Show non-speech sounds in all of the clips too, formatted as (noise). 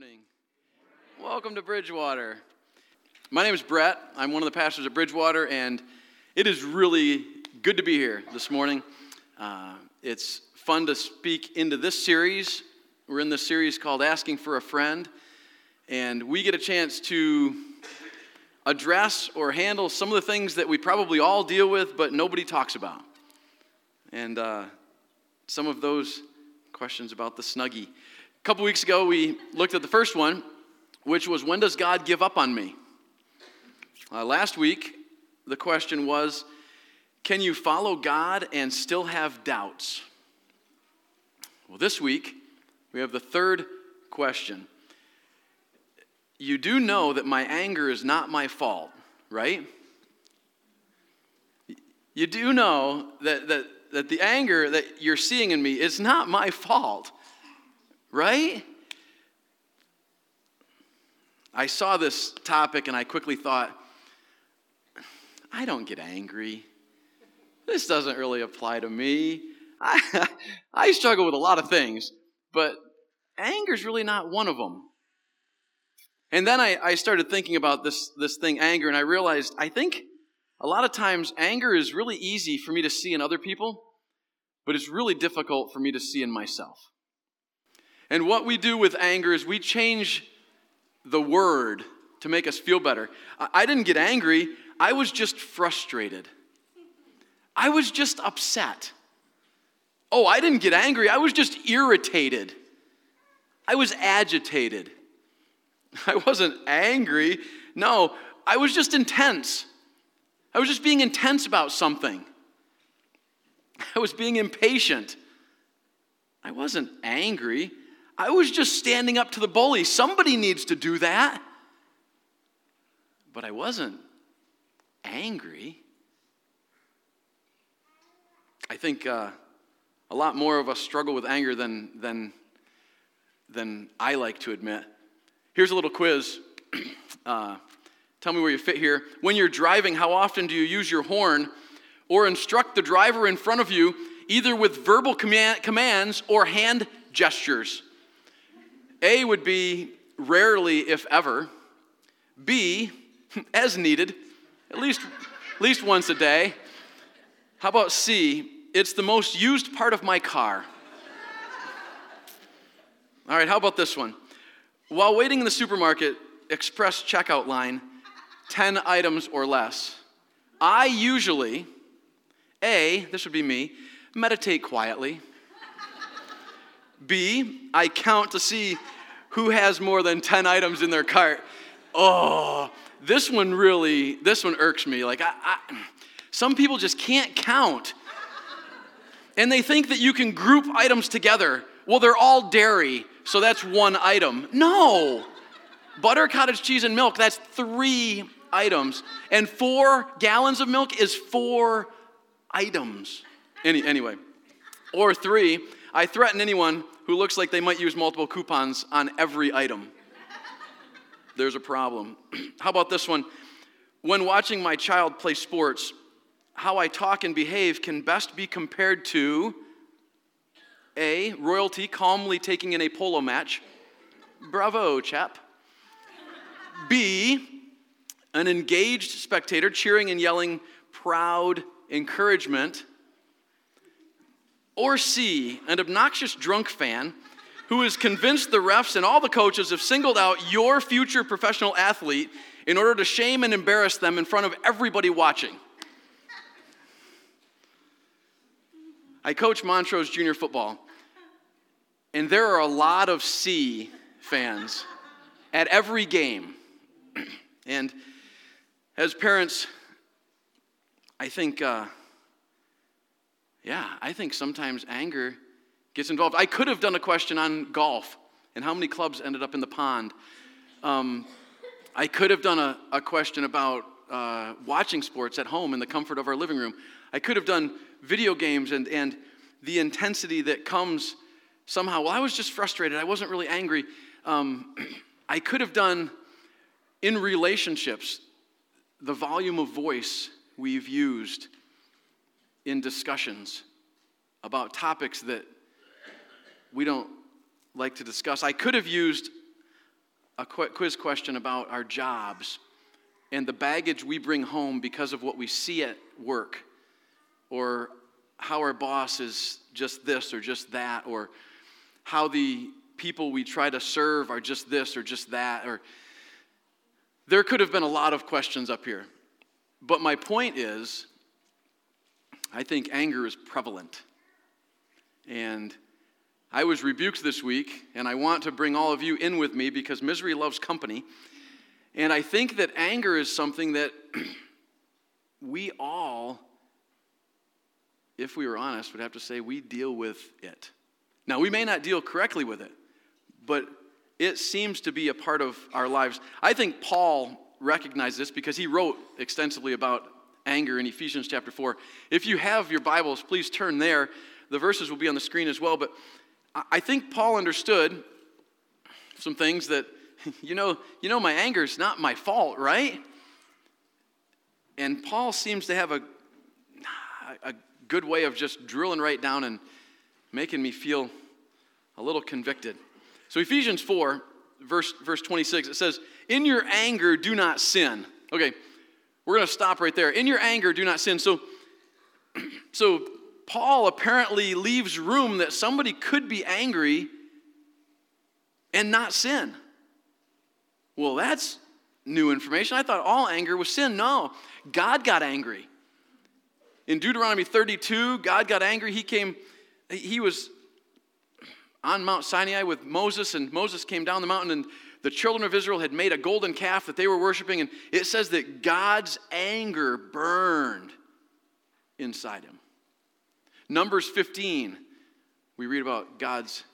morning. Welcome to Bridgewater. My name is Brett. I'm one of the pastors at Bridgewater, and it is really good to be here this morning. Uh, it's fun to speak into this series. We're in this series called Asking for a Friend, and we get a chance to address or handle some of the things that we probably all deal with, but nobody talks about. And uh, some of those questions about the Snuggie. Couple weeks ago, we looked at the first one, which was When does God give up on me? Uh, last week, the question was Can you follow God and still have doubts? Well, this week, we have the third question. You do know that my anger is not my fault, right? You do know that, that, that the anger that you're seeing in me is not my fault right? I saw this topic and I quickly thought, I don't get angry. This doesn't really apply to me. I, (laughs) I struggle with a lot of things, but anger is really not one of them. And then I, I started thinking about this, this thing, anger, and I realized I think a lot of times anger is really easy for me to see in other people, but it's really difficult for me to see in myself. And what we do with anger is we change the word to make us feel better. I didn't get angry, I was just frustrated. I was just upset. Oh, I didn't get angry, I was just irritated. I was agitated. (laughs) I wasn't angry. No, I was just intense. I was just being intense about something. (laughs) I was being impatient. I wasn't angry. I was just standing up to the bully. Somebody needs to do that. But I wasn't angry. I think uh, a lot more of us struggle with anger than, than, than I like to admit. Here's a little quiz. (clears throat) Uh, tell me where you fit here. When you're driving, how often do you use your horn or instruct the driver in front of you, either with verbal command, commands or hand gestures? A would be rarely, if ever. B, (laughs) as needed, at least, at least once a day. How about C? It's the most used part of my car. All right, how about this one? While waiting in the supermarket, express checkout line, 10 items or less, I usually, A, this would be me, meditate quietly. B, I count to see who has more than 10 items in their cart. Oh, this one really, this one irks me. Like, I, I, some people just can't count. And they think that you can group items together. Well, they're all dairy, so that's one item. No. Butter, cottage cheese, and milk, that's three items. And four gallons of milk is four items. Any, anyway. Or three, I threaten anyone who looks like they might use multiple coupons on every item. There's a problem. (clears throat) How about this one? When watching my child play sports, how I talk and behave can best be compared to A, royalty calmly taking in a polo match. Bravo, chap. B, an engaged spectator cheering and yelling proud encouragement or C, an obnoxious drunk fan who is convinced the refs and all the coaches have singled out your future professional athlete in order to shame and embarrass them in front of everybody watching. I coach Montrose junior football, and there are a lot of C fans at every game. (clears throat) and as parents, I think uh, yeah, I think sometimes anger gets involved. I could have done a question on golf and how many clubs ended up in the pond. Um, I could have done a, a question about uh, watching sports at home in the comfort of our living room. I could have done video games and, and the intensity that comes somehow. Well, I was just frustrated. I wasn't really angry. Um, (clears throat) I could have done in relationships the volume of voice we've used in discussions about topics that we don't like to discuss. I could have used a quiz question about our jobs and the baggage we bring home because of what we see at work, or how our boss is just this or just that, or how the people we try to serve are just this or just that, or there could have been a lot of questions up here. But my point is, I think anger is prevalent. And I was rebuked this week, and I want to bring all of you in with me because misery loves company. And I think that anger is something that (clears throat) we all, if we were honest, would have to say we deal with it. Now, we may not deal correctly with it, but it seems to be a part of our lives. I think Paul recognized this because he wrote extensively about anger in Ephesians chapter 4. If you have your Bibles, please turn there. The verses will be on the screen as well, but I think Paul understood some things that, (laughs) you know, you know, my anger is not my fault, right? And Paul seems to have a, a good way of just drilling right down and making me feel a little convicted. So Ephesians 4, verse, verse 26, it says, In your anger, do not sin. Okay, we're going to stop right there. In your anger, do not sin. So, (clears throat) so Paul apparently leaves room that somebody could be angry and not sin. Well, that's new information. I thought all anger was sin. No, God got angry. In Deuteronomy 32, God got angry. He came, he was on Mount Sinai with Moses, and Moses came down the mountain, and the children of Israel had made a golden calf that they were worshiping, and it says that God's anger burned inside him. Numbers 15, we read about God's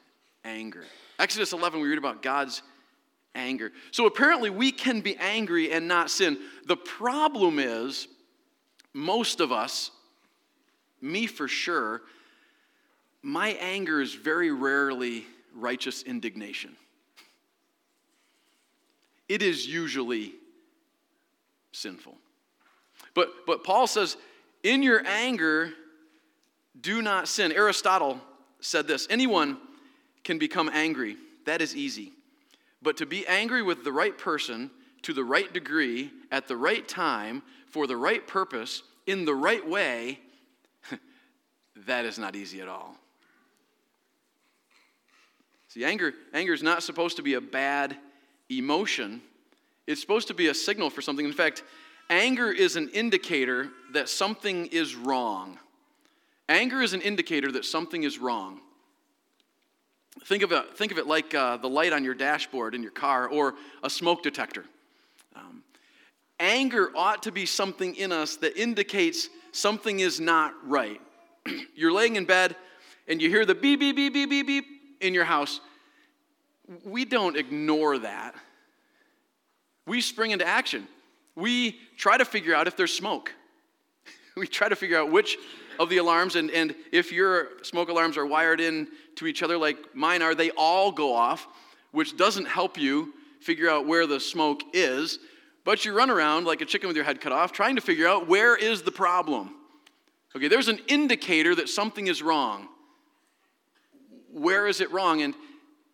anger. Exodus 11, we read about God's anger. So apparently, we can be angry and not sin. The problem is, most of us, me for sure, my anger is very rarely righteous indignation. It is usually sinful. But, but Paul says, in your anger, do not sin. Aristotle said this anyone can become angry. That is easy. But to be angry with the right person, to the right degree, at the right time, for the right purpose, in the right way, (laughs) that is not easy at all. See, anger, anger is not supposed to be a bad emotion, it's supposed to be a signal for something. In fact, anger is an indicator that something is wrong. Anger is an indicator that something is wrong. Think of it, think of it like uh, the light on your dashboard in your car or a smoke detector. Um, anger ought to be something in us that indicates something is not right. (clears throat) You're laying in bed and you hear the beep, beep, beep, beep, beep, beep in your house, we don't ignore that. We spring into action. We try to figure out if there's smoke. (laughs) We try to figure out which of the alarms, and, and if your smoke alarms are wired in to each other like mine are, they all go off, which doesn't help you figure out where the smoke is. But you run around like a chicken with your head cut off, trying to figure out where is the problem. Okay, there's an indicator that something is wrong where is it wrong? And,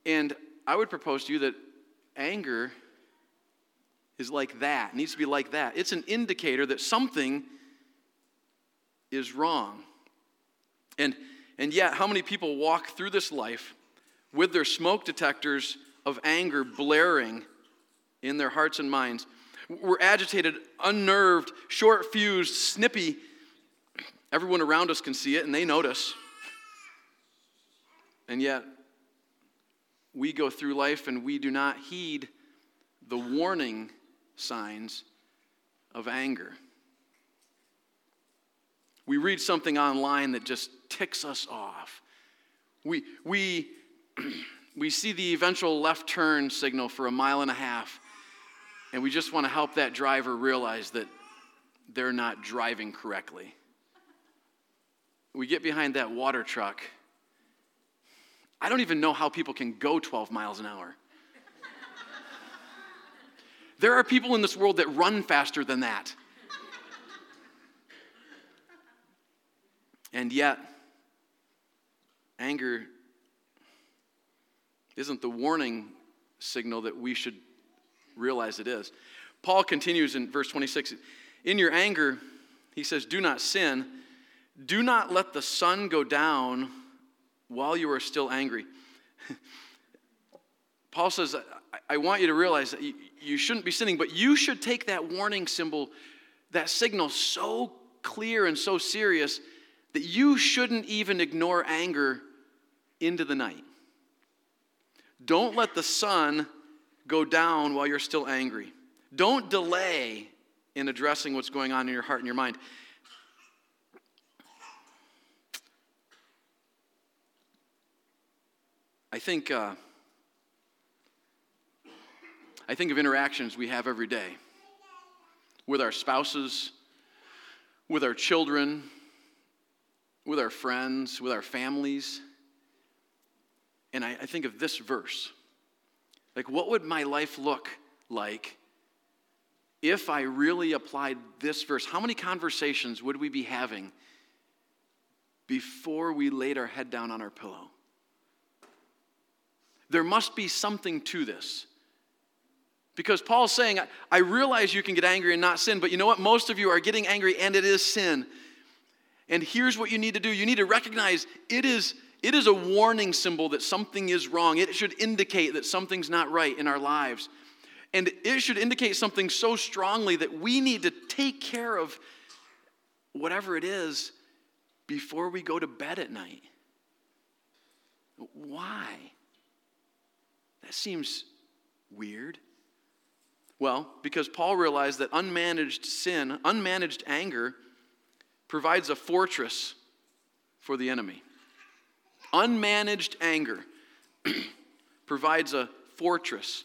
and I would propose to you that anger is like that, it needs to be like that. It's an indicator that something is wrong. And, and yet, how many people walk through this life with their smoke detectors of anger blaring in their hearts and minds? We're agitated, unnerved, short fused, snippy. Everyone around us can see it and they notice. And yet, we go through life and we do not heed the warning signs of anger. We read something online that just ticks us off. We, we, (clears throat) we see the eventual left turn signal for a mile and a half, and we just want to help that driver realize that they're not driving correctly. We get behind that water truck I don't even know how people can go 12 miles an hour. there are people in this world that run faster than that. And yet, anger isn't the warning signal that we should realize it is. Paul continues in verse 26 In your anger, he says, Do not sin. Do not let the sun go down while you are still angry. (laughs) Paul says, I want you to realize that you shouldn't be sinning, but you should take that warning symbol, that signal so clear and so serious that you shouldn't even ignore anger into the night. Don't let the sun go down while you're still angry. Don't delay in addressing what's going on in your heart and your mind. I think, uh, I think of interactions we have every day with our spouses, with our children, with our friends, with our families. And I, I think of this verse. Like, what would my life look like if I really applied this verse? How many conversations would we be having before we laid our head down on our pillow? There must be something to this. Because Paul's saying, I realize you can get angry and not sin, but you know what? Most of you are getting angry and it is sin. And here's what you need to do you need to recognize it is, it is a warning symbol that something is wrong. It should indicate that something's not right in our lives. And it should indicate something so strongly that we need to take care of whatever it is before we go to bed at night. Why? That seems weird. Well, because Paul realized that unmanaged sin, unmanaged anger, provides a fortress for the enemy. Unmanaged anger (clears throat) provides a fortress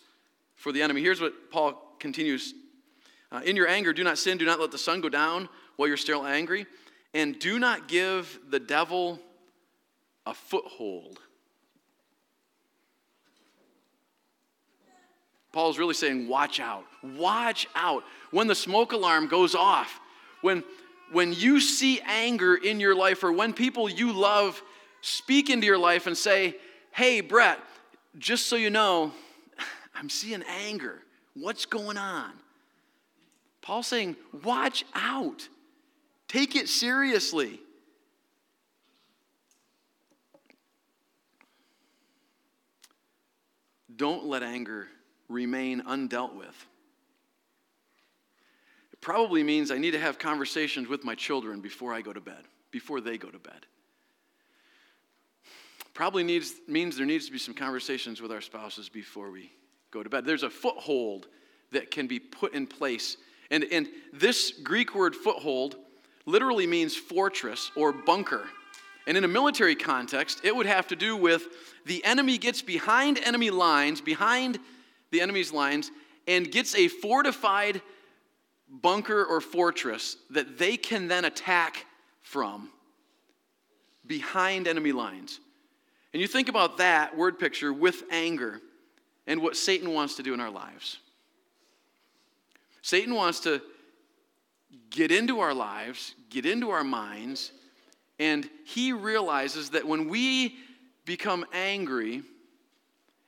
for the enemy. Here's what Paul continues uh, In your anger, do not sin, do not let the sun go down while you're still angry, and do not give the devil a foothold. Paul's really saying, watch out. Watch out. When the smoke alarm goes off, when when you see anger in your life or when people you love speak into your life and say, Hey, Brett, just so you know, (laughs) I'm seeing anger. What's going on? Paul's saying, Watch out. Take it seriously. Don't let anger remain undealt with It probably means I need to have conversations with my children before I go to bed, before they go to bed. Probably needs, means there needs to be some conversations with our spouses before we go to bed. There's a foothold that can be put in place. And, and this Greek word foothold literally means fortress or bunker. And in a military context, it would have to do with the enemy gets behind enemy lines, behind the enemy's lines, and gets a fortified bunker or fortress that they can then attack from behind enemy lines. And you think about that word picture with anger and what Satan wants to do in our lives. Satan wants to get into our lives, get into our minds, and he realizes that when we become angry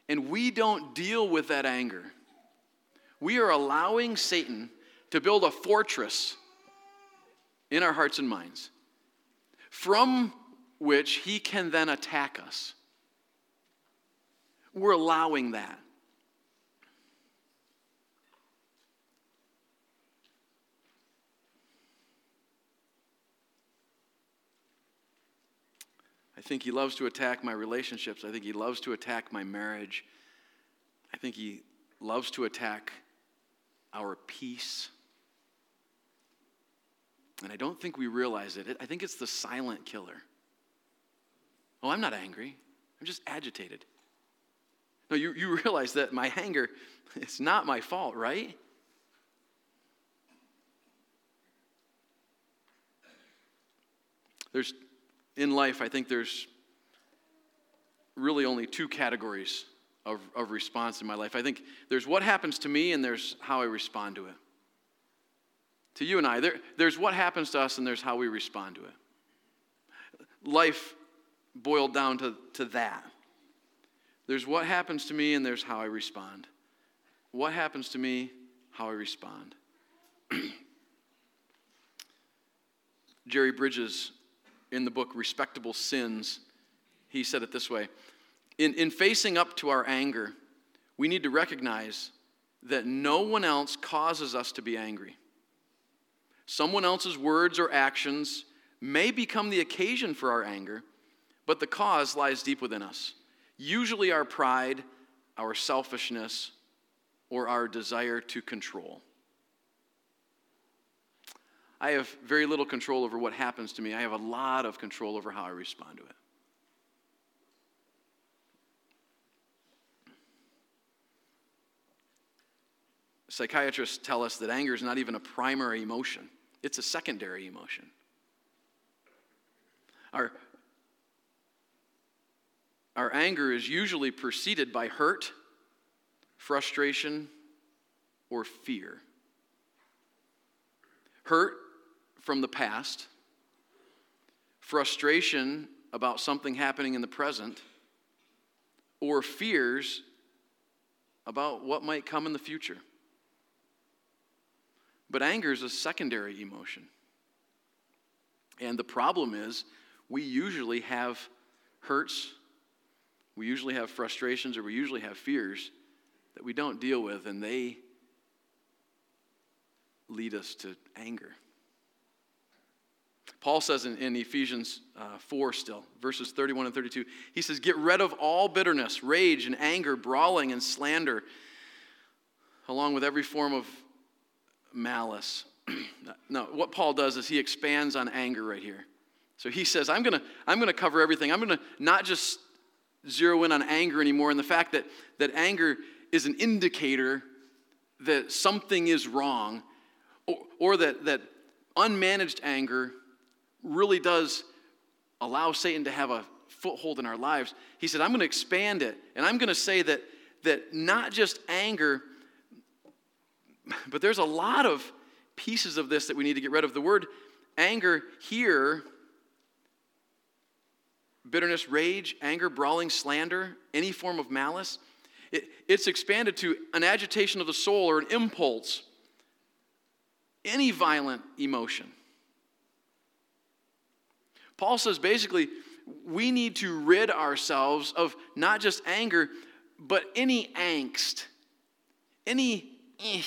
and we don't deal with that anger, we are allowing Satan to build a fortress in our hearts and minds from which he can then attack us. We're allowing that. Think he loves to attack my relationships. I think he loves to attack my marriage. I think he loves to attack our peace. And I don't think we realize it. I think it's the silent killer. Oh, I'm not angry. I'm just agitated. No, you, you (laughs) realize that my anger, (laughs) it's not my fault, right? There's, in life, I think there's really only two categories of, of response in my life. I think there's what happens to me and there's how I respond to it to you and I. There, there's what happens to us and there's how we respond to it. Life boiled down to, to that. There's what happens to me and there's how I respond. what happens to me, how I respond. (clears throat) Jerry Bridges, in the book Respectable Sins, he said it this way in, in facing up to our anger, we need to recognize that no one else causes us to be angry. Someone else's words or actions may become the occasion for our anger, but the cause lies deep within us. Usually, our pride, our selfishness, or our desire to control. I have very little control over what happens to me. I have a lot of control over how I respond to it. Psychiatrists tell us that anger is not even a primary emotion, it's a secondary emotion. Our, our anger is usually preceded by hurt, frustration, or fear. Hurt from the past, frustration about something happening in the present, or fears about what might come in the future. But anger is a secondary emotion. And the problem is, we usually have hurts, we usually have frustrations, or we usually have fears that we don't deal with, and they lead us to anger. Paul says in, in Ephesians uh, 4 still, verses 31 and 32, he says, Get rid of all bitterness, rage, and anger, brawling, and slander, along with every form of malice. (clears throat) no, what Paul does is he expands on anger right here. So he says, I'm going to I'm going to cover everything. I'm going to not just zero in on anger anymore and the fact that, that anger is an indicator that something is wrong or, or that, that unmanaged anger really does allow Satan to have a foothold in our lives. He said, I'm going to expand it and I'm going to say that, that not just anger but there's a lot of pieces of this that we need to get rid of. The word anger here bitterness, rage, anger, brawling, slander, any form of malice. It, it's expanded to an agitation of the soul or an impulse, any violent emotion. Paul says basically, we need to rid ourselves of not just anger, but any angst, any eh,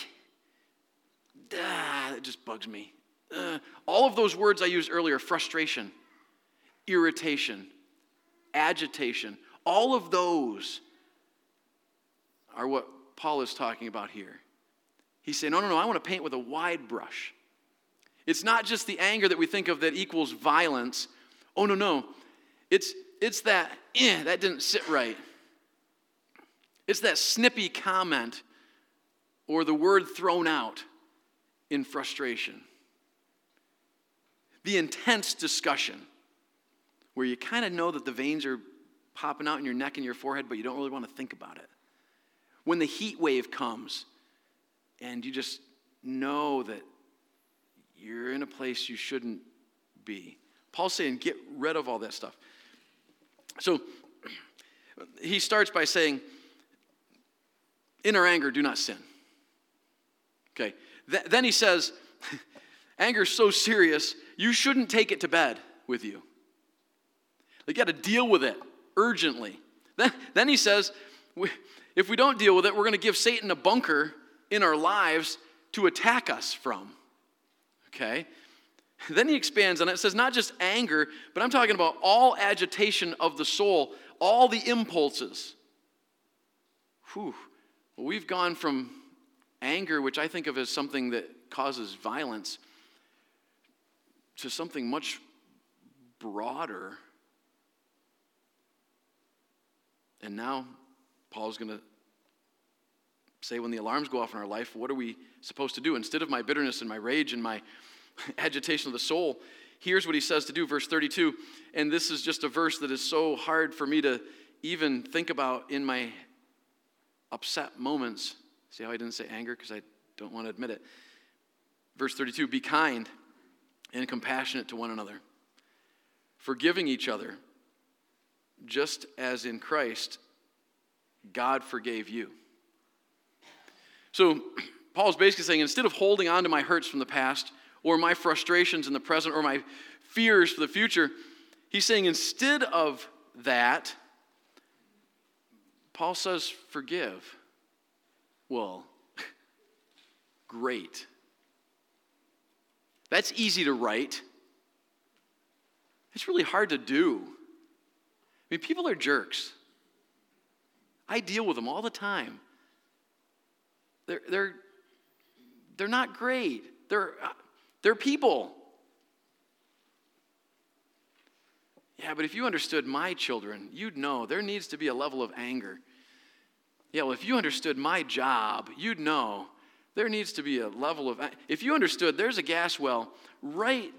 ah, that just bugs me. Uh, all of those words I used earlier frustration, irritation, agitation all of those are what Paul is talking about here. He's saying, no, no, no, I want to paint with a wide brush. It's not just the anger that we think of that equals violence. Oh, no, no. It's, it's that, eh, that didn't sit right. It's that snippy comment or the word thrown out in frustration. The intense discussion where you kind of know that the veins are popping out in your neck and your forehead, but you don't really want to think about it. When the heat wave comes and you just know that you're in a place you shouldn't be. Paul's saying, get rid of all that stuff. So he starts by saying, in our anger, do not sin. Okay, Th- then he says, (laughs) anger is so serious, you shouldn't take it to bed with you. You got to deal with it urgently. Then, then he says, if we don't deal with it, we're going to give Satan a bunker in our lives to attack us from. Okay? Then he expands on it. It says, not just anger, but I'm talking about all agitation of the soul, all the impulses. Whew. Well, we've gone from anger, which I think of as something that causes violence, to something much broader. And now Paul's going to say when the alarms go off in our life, what are we supposed to do? Instead of my bitterness and my rage and my (laughs) agitation of the soul, here's what he says to do, verse 32. And this is just a verse that is so hard for me to even think about in my upset moments. See how I didn't say anger? Because I don't want to admit it. Verse 32 Be kind and compassionate to one another, forgiving each other, just as in Christ God forgave you. So (clears throat) Paul's basically saying instead of holding on to my hurts from the past or my frustrations in the present or my fears for the future, he's saying instead of that, Paul says, forgive. Well, (laughs) great. That's easy to write. It's really hard to do. I mean, people are jerks. I deal with them all the time. They're, they're, they're not great. They're, they're people. Yeah, but if you understood my children, you'd know there needs to be a level of anger. Yeah, well, if you understood my job, you'd know there needs to be a level of. If you understood there's a gas well right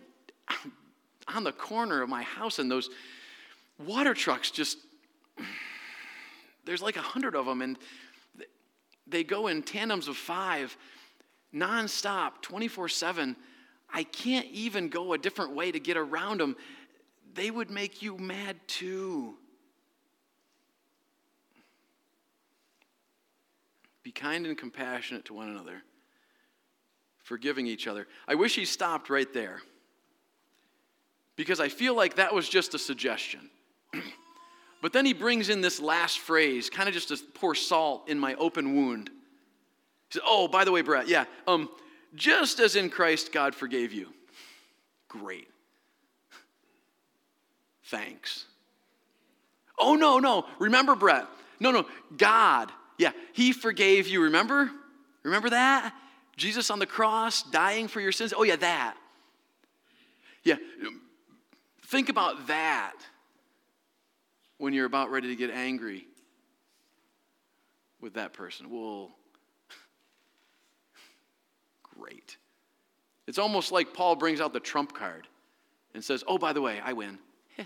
on the corner of my house, and those water trucks just. There's like a hundred of them, and they go in tandems of five, nonstop, 24 7. I can't even go a different way to get around them they would make you mad too. Be kind and compassionate to one another, forgiving each other. I wish he stopped right there because I feel like that was just a suggestion. (clears throat) but then he brings in this last phrase, kind of just to pour salt in my open wound. He says, Oh, by the way, Brett, yeah, um, just as in Christ God forgave you. Great thanks. Oh, no, no. Remember, Brett. No, no. God. Yeah, He forgave you. Remember? Remember that? Jesus on the cross dying for your sins. Oh, yeah, that. Yeah. Think about that when you're about ready to get angry with that person. Well, great. It's almost like Paul brings out the trump card and says, Oh, by the way, I win. (laughs)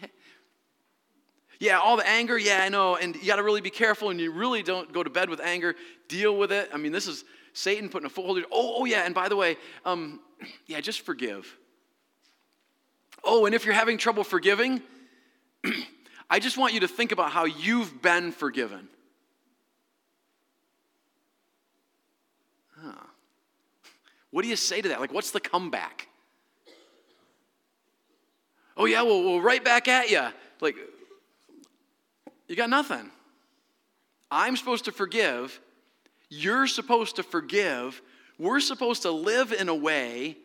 yeah, all the anger, yeah, I know. And you got to really be careful, and you really don't go to bed with anger. Deal with it. I mean, this is Satan putting a foothold. Oh, oh, yeah, and by the way, um, (clears throat) yeah, just forgive. Oh, and if you're having trouble forgiving, (clears throat) I just want you to think about how you've been forgiven. What do you say to that? Like, what's the comeback? Oh, yeah, well, we'll right back at you. Like, you got nothing. I'm supposed to forgive. You're supposed to forgive. We're supposed to live in a way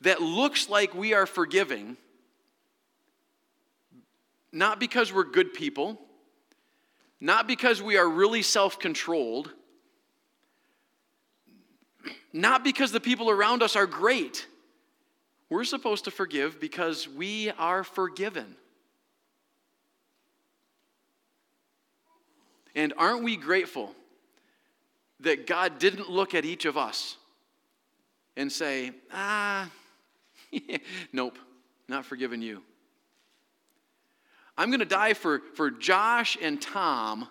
that looks like we are forgiving, not because we're good people, not because we are really self controlled, not because the people around us are great we're supposed to forgive because we are forgiven. And aren't we grateful that God didn't look at each of us and say, ah, (laughs) nope, not forgiving you? I'm going to die for, for Josh and Tom,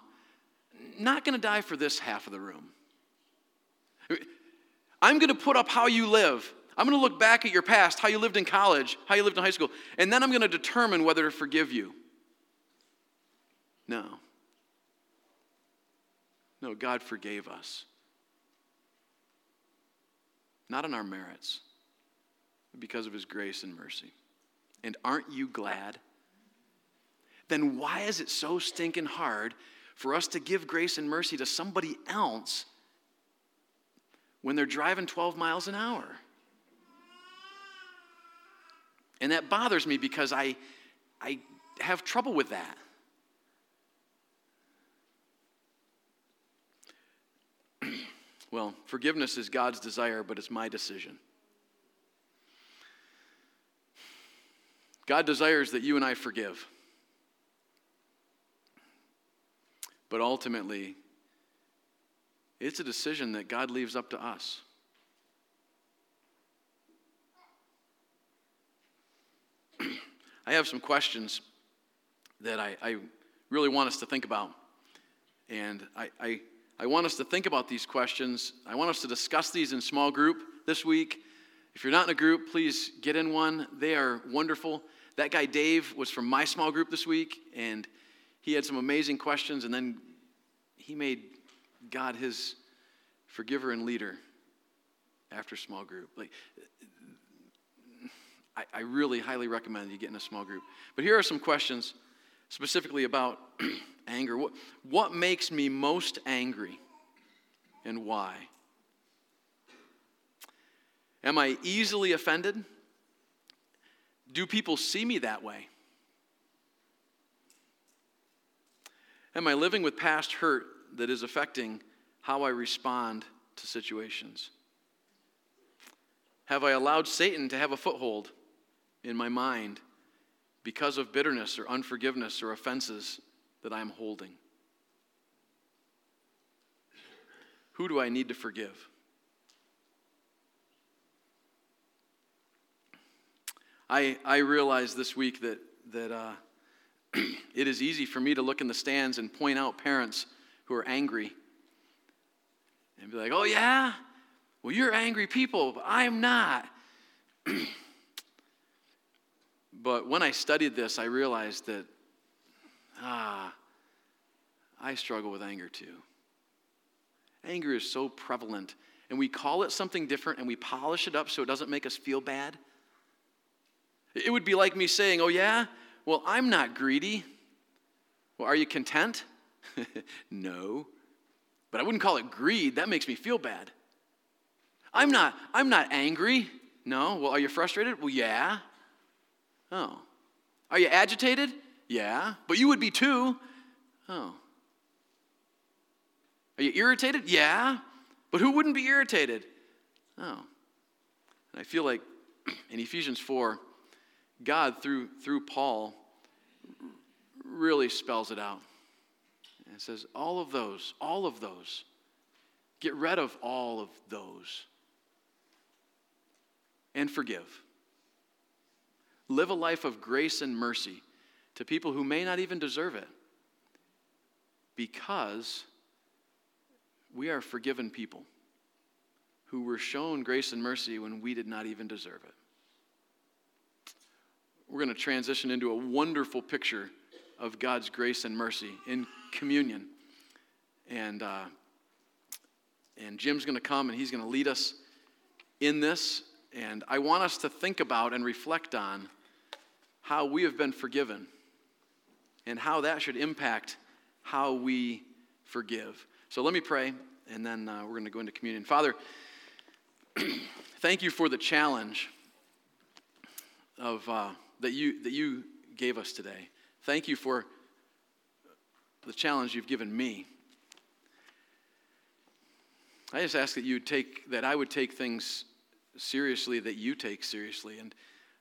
not going to die for this half of the room. I'm going to put up how you live. I'm going to look back at your past, how you lived in college, how you lived in high school, and then I'm going to determine whether to forgive you. No. No, God forgave us. Not on our merits, but because of his grace and mercy. And aren't you glad? Then why is it so stinking hard for us to give grace and mercy to somebody else when they're driving 12 miles an hour? And that bothers me because I, I have trouble with that. (clears throat) well, forgiveness is God's desire, but it's my decision. God desires that you and I forgive. But ultimately, it's a decision that God leaves up to us. (clears throat) I have some questions that I, I, really want us to think about. And I, I, I want us to think about these questions. I want us to discuss these in small group this week. If you're not in a group, please get in one. They are wonderful. That guy, Dave, was from my small group this week, and he had some amazing questions, and then he made God his forgiver and leader after small group. Like, I, I really highly recommend you get in a small group. But here are some questions specifically about (clears throat) anger. What, what makes me most angry and why? Am I easily offended? Do people see me that way? Am I living with past hurt that is affecting how I respond to situations? Have I allowed Satan to have a foothold in my mind because of bitterness or unforgiveness or offenses that I'm holding? Who do I need to forgive? I, I realized this week that, that uh, (clears throat) it is easy for me to look in the stands and point out parents who are angry and be like, oh, yeah? Well, you're angry people, but I'm not. (clears throat) but when I studied this, I realized that, ah, I struggle with anger too. Anger is so prevalent, and we call it something different and we polish it up so it doesn't make us feel bad. It would be like me saying, Oh, yeah? Well, I'm not greedy. Well, are you content? (laughs) no. But I wouldn't call it greed. That makes me feel bad. I'm not, I'm not angry. No. Well, are you frustrated? Well, yeah. Oh. Are you agitated? Yeah. But you would be too. Oh. Are you irritated? Yeah. But who wouldn't be irritated? Oh. And I feel like (clears throat) in Ephesians 4, God, through, through Paul, really spells it out. And says, all of those, all of those, get rid of all of those and forgive. Live a life of grace and mercy to people who may not even deserve it because we are forgiven people who were shown grace and mercy when we did not even deserve it we're going to transition into a wonderful picture of God's grace and mercy in communion. And, uh, and Jim's going to come and he's going to lead us in this. And I want us to think about and reflect on how we have been forgiven and how that should impact how we forgive. So let me pray, and then uh, we're going to go into communion. Father, (clears throat) thank you for the challenge of. Uh, that you, that you gave us today. Thank you for the challenge you've given me. I just ask that you take that I would take things seriously that you take seriously. And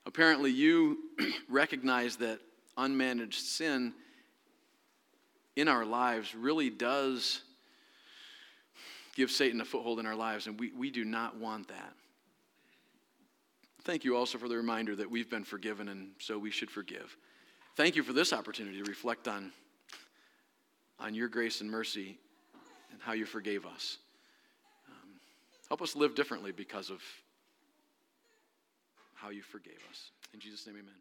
apparently you (clears throat) recognize that unmanaged sin in our lives really does give Satan a foothold in our lives, and we, we do not want that. Thank you also for the reminder that we've been forgiven and so we should forgive. Thank you for this opportunity to reflect on, on your grace and mercy and how you forgave us. Um, help us live differently because of how you forgave us. In Jesus' name, amen.